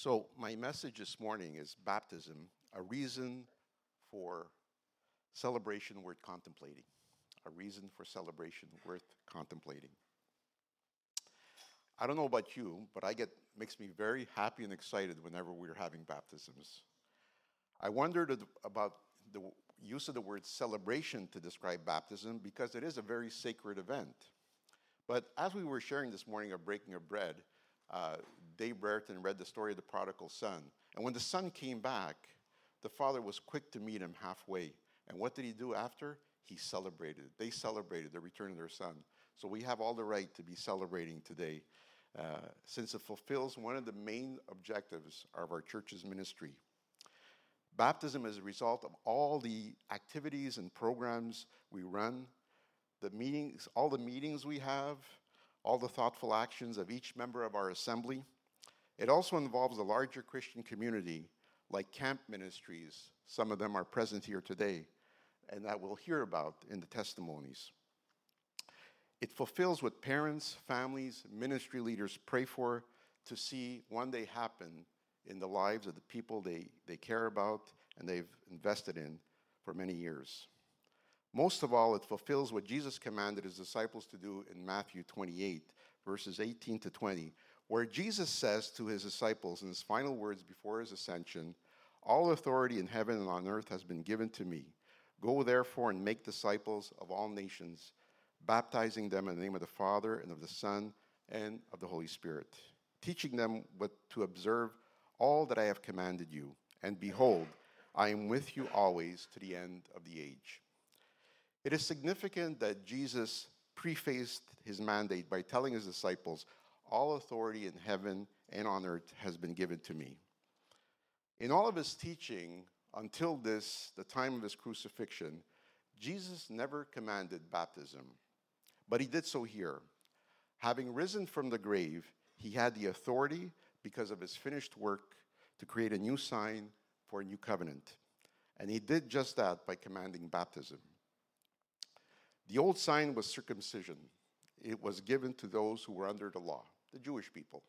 So, my message this morning is baptism, a reason for celebration worth contemplating. A reason for celebration worth contemplating. I don't know about you, but I get makes me very happy and excited whenever we're having baptisms. I wondered about the use of the word celebration to describe baptism because it is a very sacred event. But as we were sharing this morning of breaking of bread, uh, Dave Brereton read the story of the prodigal son. And when the son came back, the father was quick to meet him halfway. And what did he do after? He celebrated. They celebrated the return of their son. So we have all the right to be celebrating today uh, since it fulfills one of the main objectives of our church's ministry. Baptism is a result of all the activities and programs we run, the meetings, all the meetings we have, all the thoughtful actions of each member of our assembly. It also involves a larger Christian community like camp ministries. Some of them are present here today, and that we'll hear about in the testimonies. It fulfills what parents, families, ministry leaders pray for to see one day happen in the lives of the people they, they care about and they've invested in for many years. Most of all, it fulfills what Jesus commanded his disciples to do in Matthew 28, verses 18 to 20, where Jesus says to his disciples in his final words before his ascension, All authority in heaven and on earth has been given to me. Go therefore and make disciples of all nations, baptizing them in the name of the Father and of the Son and of the Holy Spirit, teaching them what to observe all that I have commanded you. And behold, I am with you always to the end of the age. It is significant that Jesus prefaced his mandate by telling his disciples, All authority in heaven and on earth has been given to me. In all of his teaching, until this, the time of his crucifixion, Jesus never commanded baptism, but he did so here. Having risen from the grave, he had the authority, because of his finished work, to create a new sign for a new covenant. And he did just that by commanding baptism. The old sign was circumcision. It was given to those who were under the law, the Jewish people.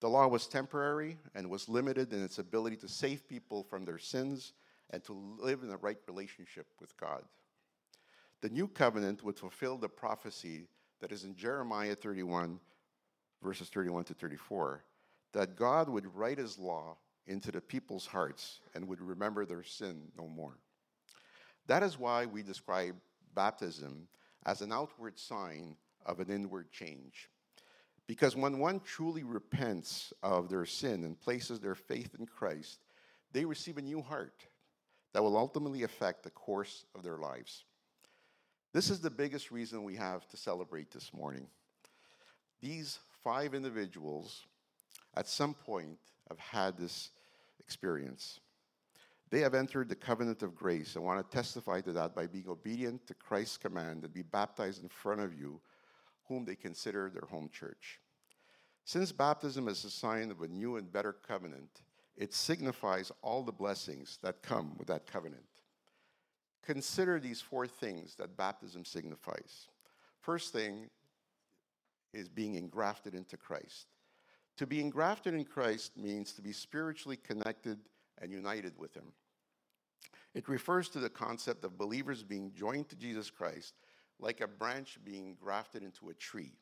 The law was temporary and was limited in its ability to save people from their sins and to live in a right relationship with God. The new covenant would fulfill the prophecy that is in Jeremiah 31, verses 31 to 34, that God would write his law into the people's hearts and would remember their sin no more. That is why we describe baptism as an outward sign of an inward change. Because when one truly repents of their sin and places their faith in Christ, they receive a new heart that will ultimately affect the course of their lives. This is the biggest reason we have to celebrate this morning. These five individuals, at some point, have had this experience. They have entered the covenant of grace and want to testify to that by being obedient to Christ's command and be baptized in front of you, whom they consider their home church. Since baptism is a sign of a new and better covenant, it signifies all the blessings that come with that covenant. Consider these four things that baptism signifies. First thing is being engrafted into Christ. To be engrafted in Christ means to be spiritually connected and united with Him. It refers to the concept of believers being joined to Jesus Christ like a branch being grafted into a tree.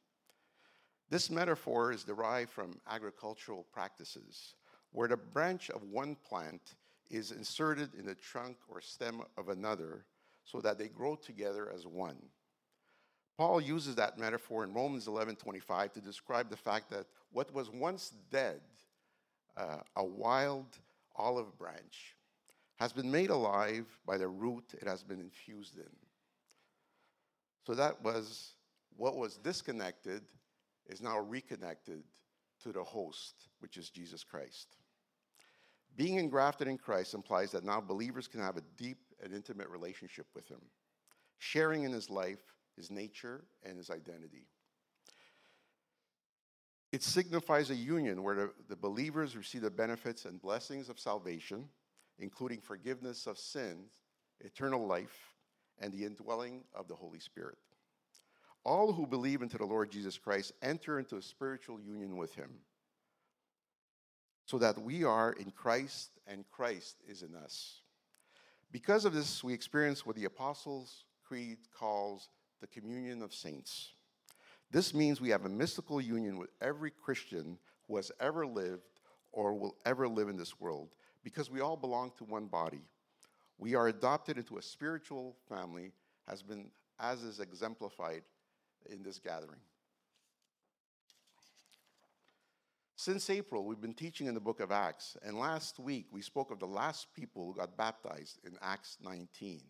This metaphor is derived from agricultural practices, where the branch of one plant is inserted in the trunk or stem of another so that they grow together as one. Paul uses that metaphor in Romans 11:25 to describe the fact that what was once dead, uh, a wild olive branch, has been made alive by the root it has been infused in. So that was what was disconnected is now reconnected to the host, which is Jesus Christ. Being engrafted in Christ implies that now believers can have a deep and intimate relationship with Him, sharing in His life, His nature, and His identity. It signifies a union where the, believers receive the benefits and blessings of salvation including forgiveness of sins, eternal life, and the indwelling of the Holy Spirit. All who believe into the Lord Jesus Christ enter into a spiritual union with him. so that we are in Christ and Christ is in us. Because of this, we experience what the Apostles' Creed calls the communion of saints. This means we have a mystical union with every Christian who has ever lived or will ever live in this world because we all belong to one body. We are adopted into a spiritual family has been as is exemplified in this gathering. Since April, we've been teaching in the book of Acts, and last week we spoke of the last people who got baptized in Acts 19.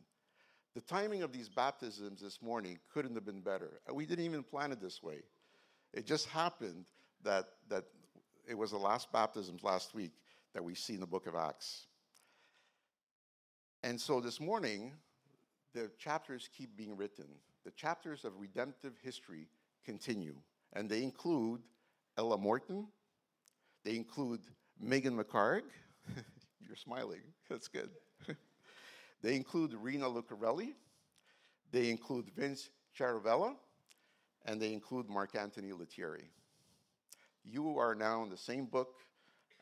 The timing of these baptisms this morning couldn't have been better. We didn't even plan it this way. It just happened that, that it was the last baptisms last week that we see in the book of Acts. And so this morning, the chapters keep being written. The chapters of redemptive history continue, and they include Ella Morton, they include Megan McHargue. You're smiling, that's good. they include Rena Lucarelli, they include Vince Charavella, and they include Mark Anthony Lettieri. You are now in the same book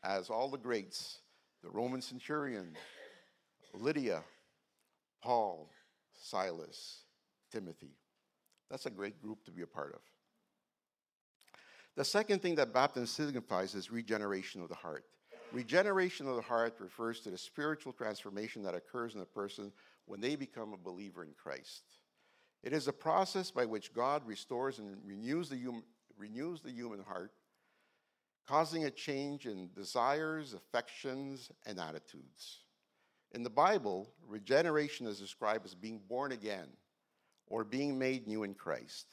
as all the greats the Roman centurion, Lydia, Paul, Silas, Timothy. That's a great group to be a part of. The second thing that baptism signifies is regeneration of the heart. Regeneration of the heart refers to the spiritual transformation that occurs in a person when they become a believer in Christ. It is a process by which God restores and renews the, hum- renews the human heart, causing a change in desires, affections, and attitudes. In the Bible, regeneration is described as being born again or being made new in Christ.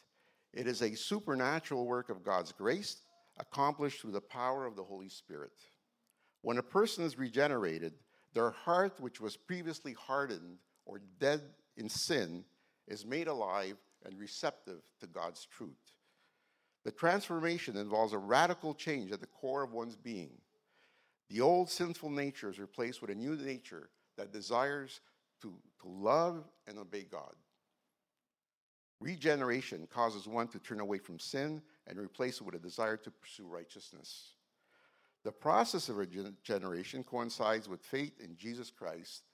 It is a supernatural work of God's grace accomplished through the power of the Holy Spirit. When a person is regenerated, their heart, which was previously hardened or dead in sin, is made alive and receptive to God's truth. The transformation involves a radical change at the core of one's being. The old sinful nature is replaced with a new nature that desires to, to love and obey God. Regeneration causes one to turn away from sin and replace it with a desire to pursue righteousness. The process of regeneration coincides with faith in Jesus Christ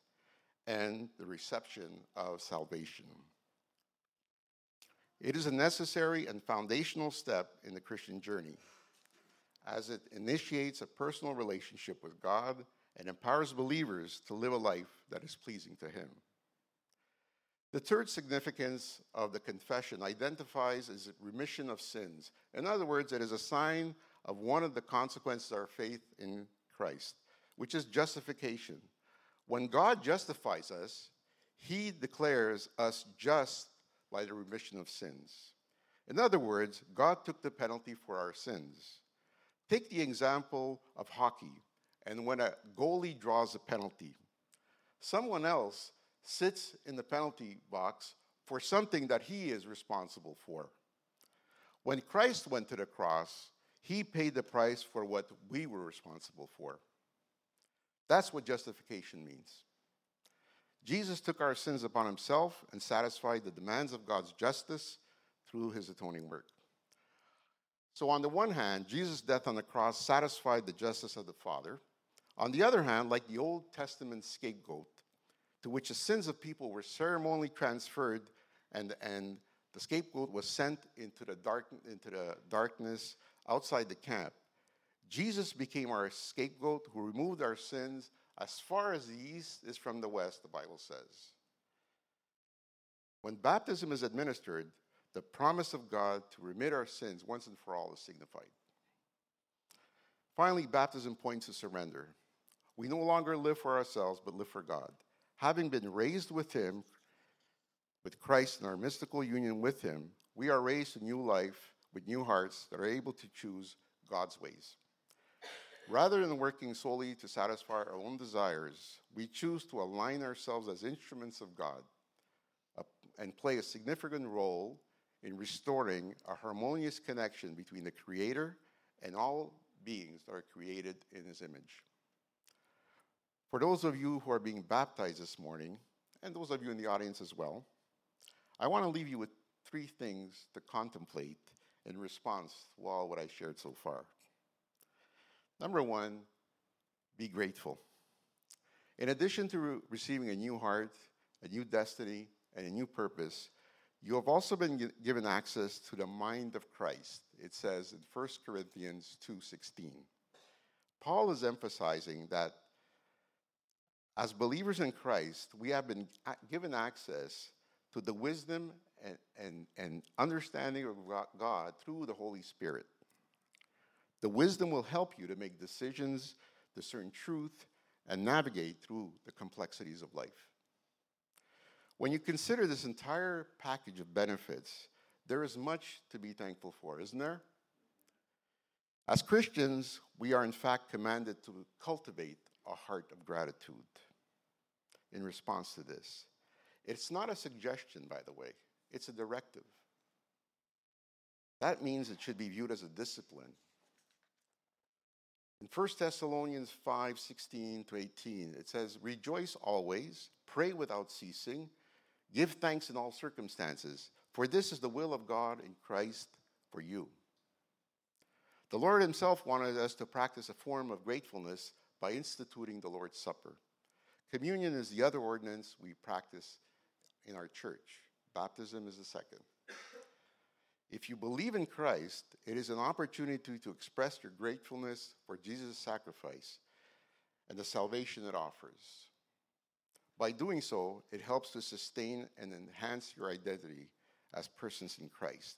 and the reception of salvation. It is a necessary and foundational step in the Christian journey as it initiates a personal relationship with God and empowers believers to live a life that is pleasing to Him. The third significance of the confession identifies as remission of sins. In other words, it is a sign of one of the consequences of our faith in Christ, which is justification. When God justifies us, he declares us just by the remission of sins. In other words, God took the penalty for our sins. Take the example of hockey, and when a goalie draws a penalty, someone else sits in the penalty box for something that he is responsible for. When Christ went to the cross, he paid the price for what we were responsible for. That's what justification means. Jesus took our sins upon himself and satisfied the demands of God's justice through his atoning work. So, on the one hand, Jesus' death on the cross satisfied the justice of the Father. On the other hand, like the Old Testament scapegoat, to which the sins of people were ceremonially transferred and, and the scapegoat was sent into the, dark, into the darkness outside the camp. Jesus became our scapegoat who removed our sins as far as the east is from the west, the Bible says. When baptism is administered, the promise of God to remit our sins once and for all is signified. Finally, baptism points to surrender. We no longer live for ourselves, but live for God having been raised with him, with Christ in our mystical union with him, we are raised to new life with new hearts that are able to choose God's ways. Rather than working solely to satisfy our own desires, we choose to align ourselves as instruments of God and play a significant role in restoring a harmonious connection between the Creator and all beings that are created in His image. For those of you who are being baptized this morning, and those of you in the audience as well, I want to leave you with three things to contemplate in response to all what I shared so far. Number one, be grateful. In addition to re- receiving a new heart, a new destiny, and a new purpose, you have also been given access to the mind of Christ. It says in 1 Corinthians 2:16. Paul is emphasizing that as believers in Christ, we have been given access to the wisdom and, and, and understanding of God through the Holy Spirit. The wisdom will help you to make decisions, discern truth, and navigate through the complexities of life. When you consider this entire package of benefits, there is much to be thankful for, isn't there? As Christians, we are in fact commanded to cultivate a heart of gratitude in response to this. It's not a suggestion, by the way, it's a directive. That means it should be viewed as a discipline. In 1 Thessalonians 5 16 to 18, it says, Rejoice always, pray without ceasing, give thanks in all circumstances, for this is the will of God in Christ for you. The Lord Himself wanted us to practice a form of gratefulness by instituting the Lord's Supper. Communion is the other ordinance we practice in our church. Baptism is the second. If you believe in Christ, it is an opportunity to express your gratefulness for Jesus' sacrifice and the salvation it offers. By doing so, it helps to sustain and enhance your identity as persons in Christ.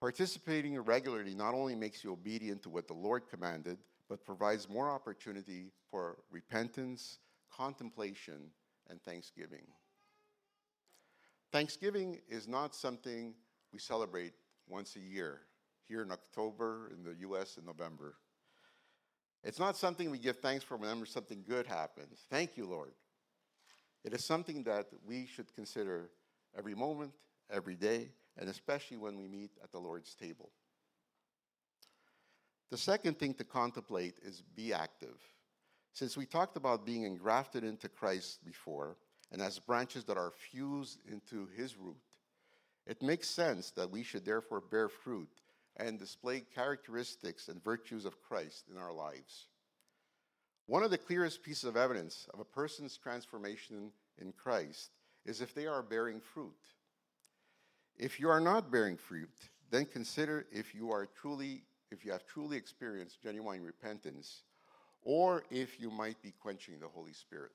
Participating regularly not only makes you obedient to what the Lord commanded, but provides more opportunity for repentance, contemplation, and thanksgiving. Thanksgiving is not something we celebrate once a year, here in October, in the US in November. It's not something we give thanks for whenever something good happens. Thank you, Lord. It is something that we should consider every moment, every day, and especially when we meet at the Lord's table. The second thing to contemplate is be active. Since we talked about being engrafted into Christ before, and as branches that are fused into his root, it makes sense that we should therefore bear fruit and display characteristics and virtues of Christ in our lives. One of the clearest pieces of evidence of a person's transformation in Christ is if they are bearing fruit. If you are not bearing fruit, then consider if you are truly if you have truly experienced genuine repentance or if you might be quenching the Holy Spirit.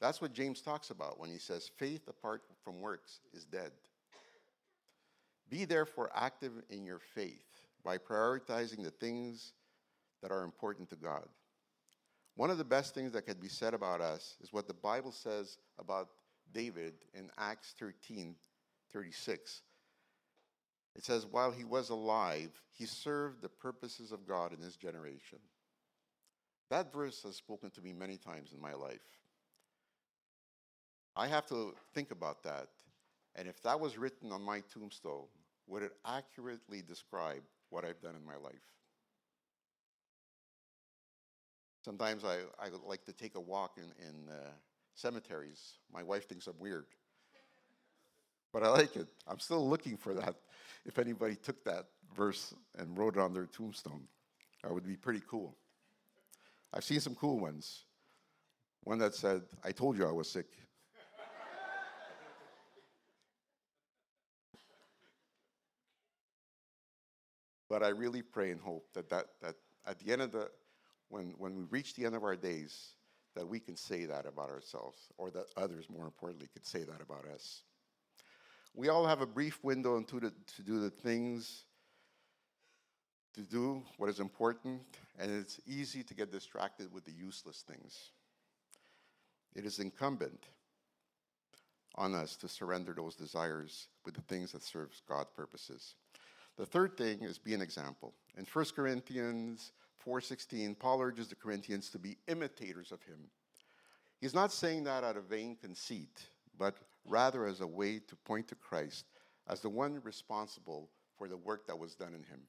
That's what James talks about when he says faith apart from works is dead. Be therefore active in your faith by prioritizing the things that are important to God. One of the best things that can be said about us is what the Bible says about David in Acts 13 36. It says, While he was alive, he served the purposes of God in his generation. That verse has spoken to me many times in my life. I have to think about that. And if that was written on my tombstone, would it accurately describe what I've done in my life? Sometimes I, I like to take a walk in, in uh, cemeteries. My wife thinks I'm weird. But I like it. I'm still looking for that. If anybody took that verse and wrote it on their tombstone, that would be pretty cool. I've seen some cool ones. One that said, I told you I was sick. But I really pray and hope that, that, that at the end of the, when, when we reach the end of our days, that we can say that about ourselves, or that others, more importantly, could say that about us. We all have a brief window into the, to do the things, to do what is important, and it's easy to get distracted with the useless things. It is incumbent on us to surrender those desires with the things that serves God's purposes. The third thing is be an example. In 1 Corinthians 4:16, Paul urges the Corinthians to be imitators of him. He's not saying that out of vain conceit, but rather as a way to point to Christ as the one responsible for the work that was done in him.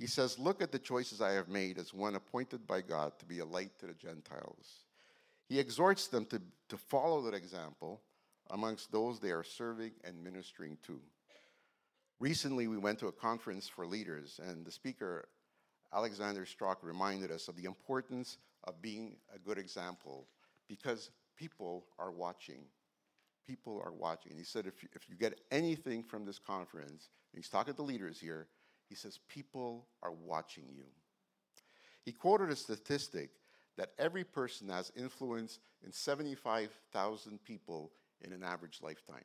He says, Look at the choices I have made as one appointed by God to be a light to the Gentiles. He exhorts them to, to follow that example amongst those they are serving and ministering to. Recently, we went to a conference for leaders, and the speaker Alexander Strauch reminded us of the importance of being a good example because people are watching. People are watching. And he said, if you, if you get anything from this conference, he's talking to leaders here, he says, people are watching you. He quoted a statistic that every person has influence in 75,000 people in an average lifetime.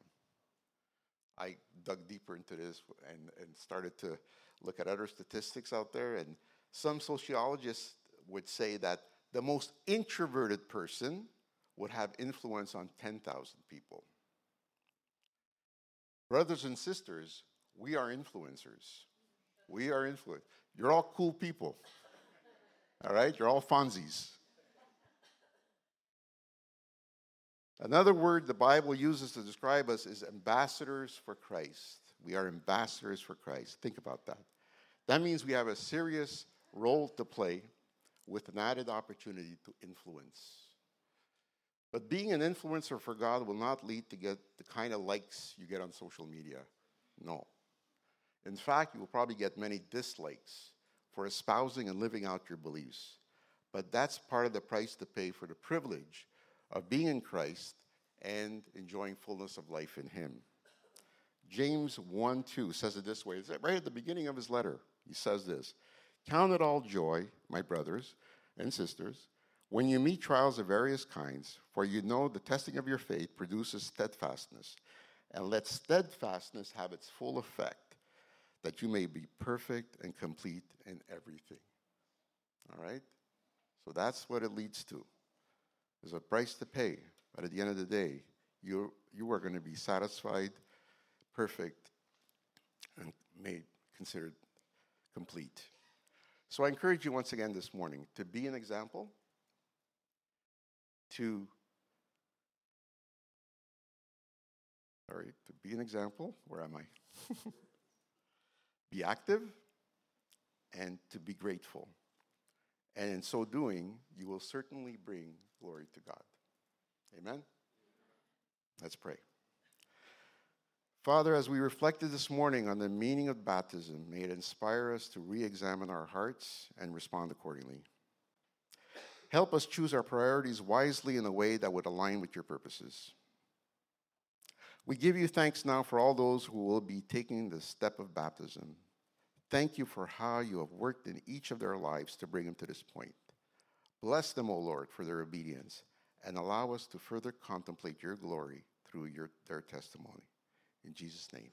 I dug deeper into this and, and started to look at other statistics out there, and some sociologists would say that the most introverted person would have influence on 10,000 people. Brothers and sisters, we are influencers. We are influenced. You're all cool people. All right? You're all Fonzies. Another word the Bible uses to describe us is ambassadors for Christ. We are ambassadors for Christ. Think about that. That means we have a serious role to play with an added opportunity to influence. But being an influencer for God will not lead to get the kind of likes you get on social media. No. In fact, you will probably get many dislikes for espousing and living out your beliefs. But that's part of the price to pay for the privilege of being in Christ and enjoying fullness of life in Him. James 1 2 says it this way. It's right at the beginning of his letter. He says this Count it all joy, my brothers and sisters, when you meet trials of various kinds, for you know the testing of your faith produces steadfastness. And let steadfastness have its full effect, that you may be perfect and complete in everything. All right? So that's what it leads to. There's a price to pay, but at the end of the day, you, you are going to be satisfied, perfect, and made considered complete. So I encourage you once again this morning to be an example, to sorry, to be an example. Where am I? be active and to be grateful. And in so doing, you will certainly bring glory to God. Amen? Let's pray. Father, as we reflected this morning on the meaning of baptism, may it inspire us to re examine our hearts and respond accordingly. Help us choose our priorities wisely in a way that would align with your purposes. We give you thanks now for all those who will be taking the step of baptism. Thank you for how you have worked in each of their lives to bring them to this point. Bless them, O Lord, for their obedience, and allow us to further contemplate your glory through your, their testimony. In Jesus' name.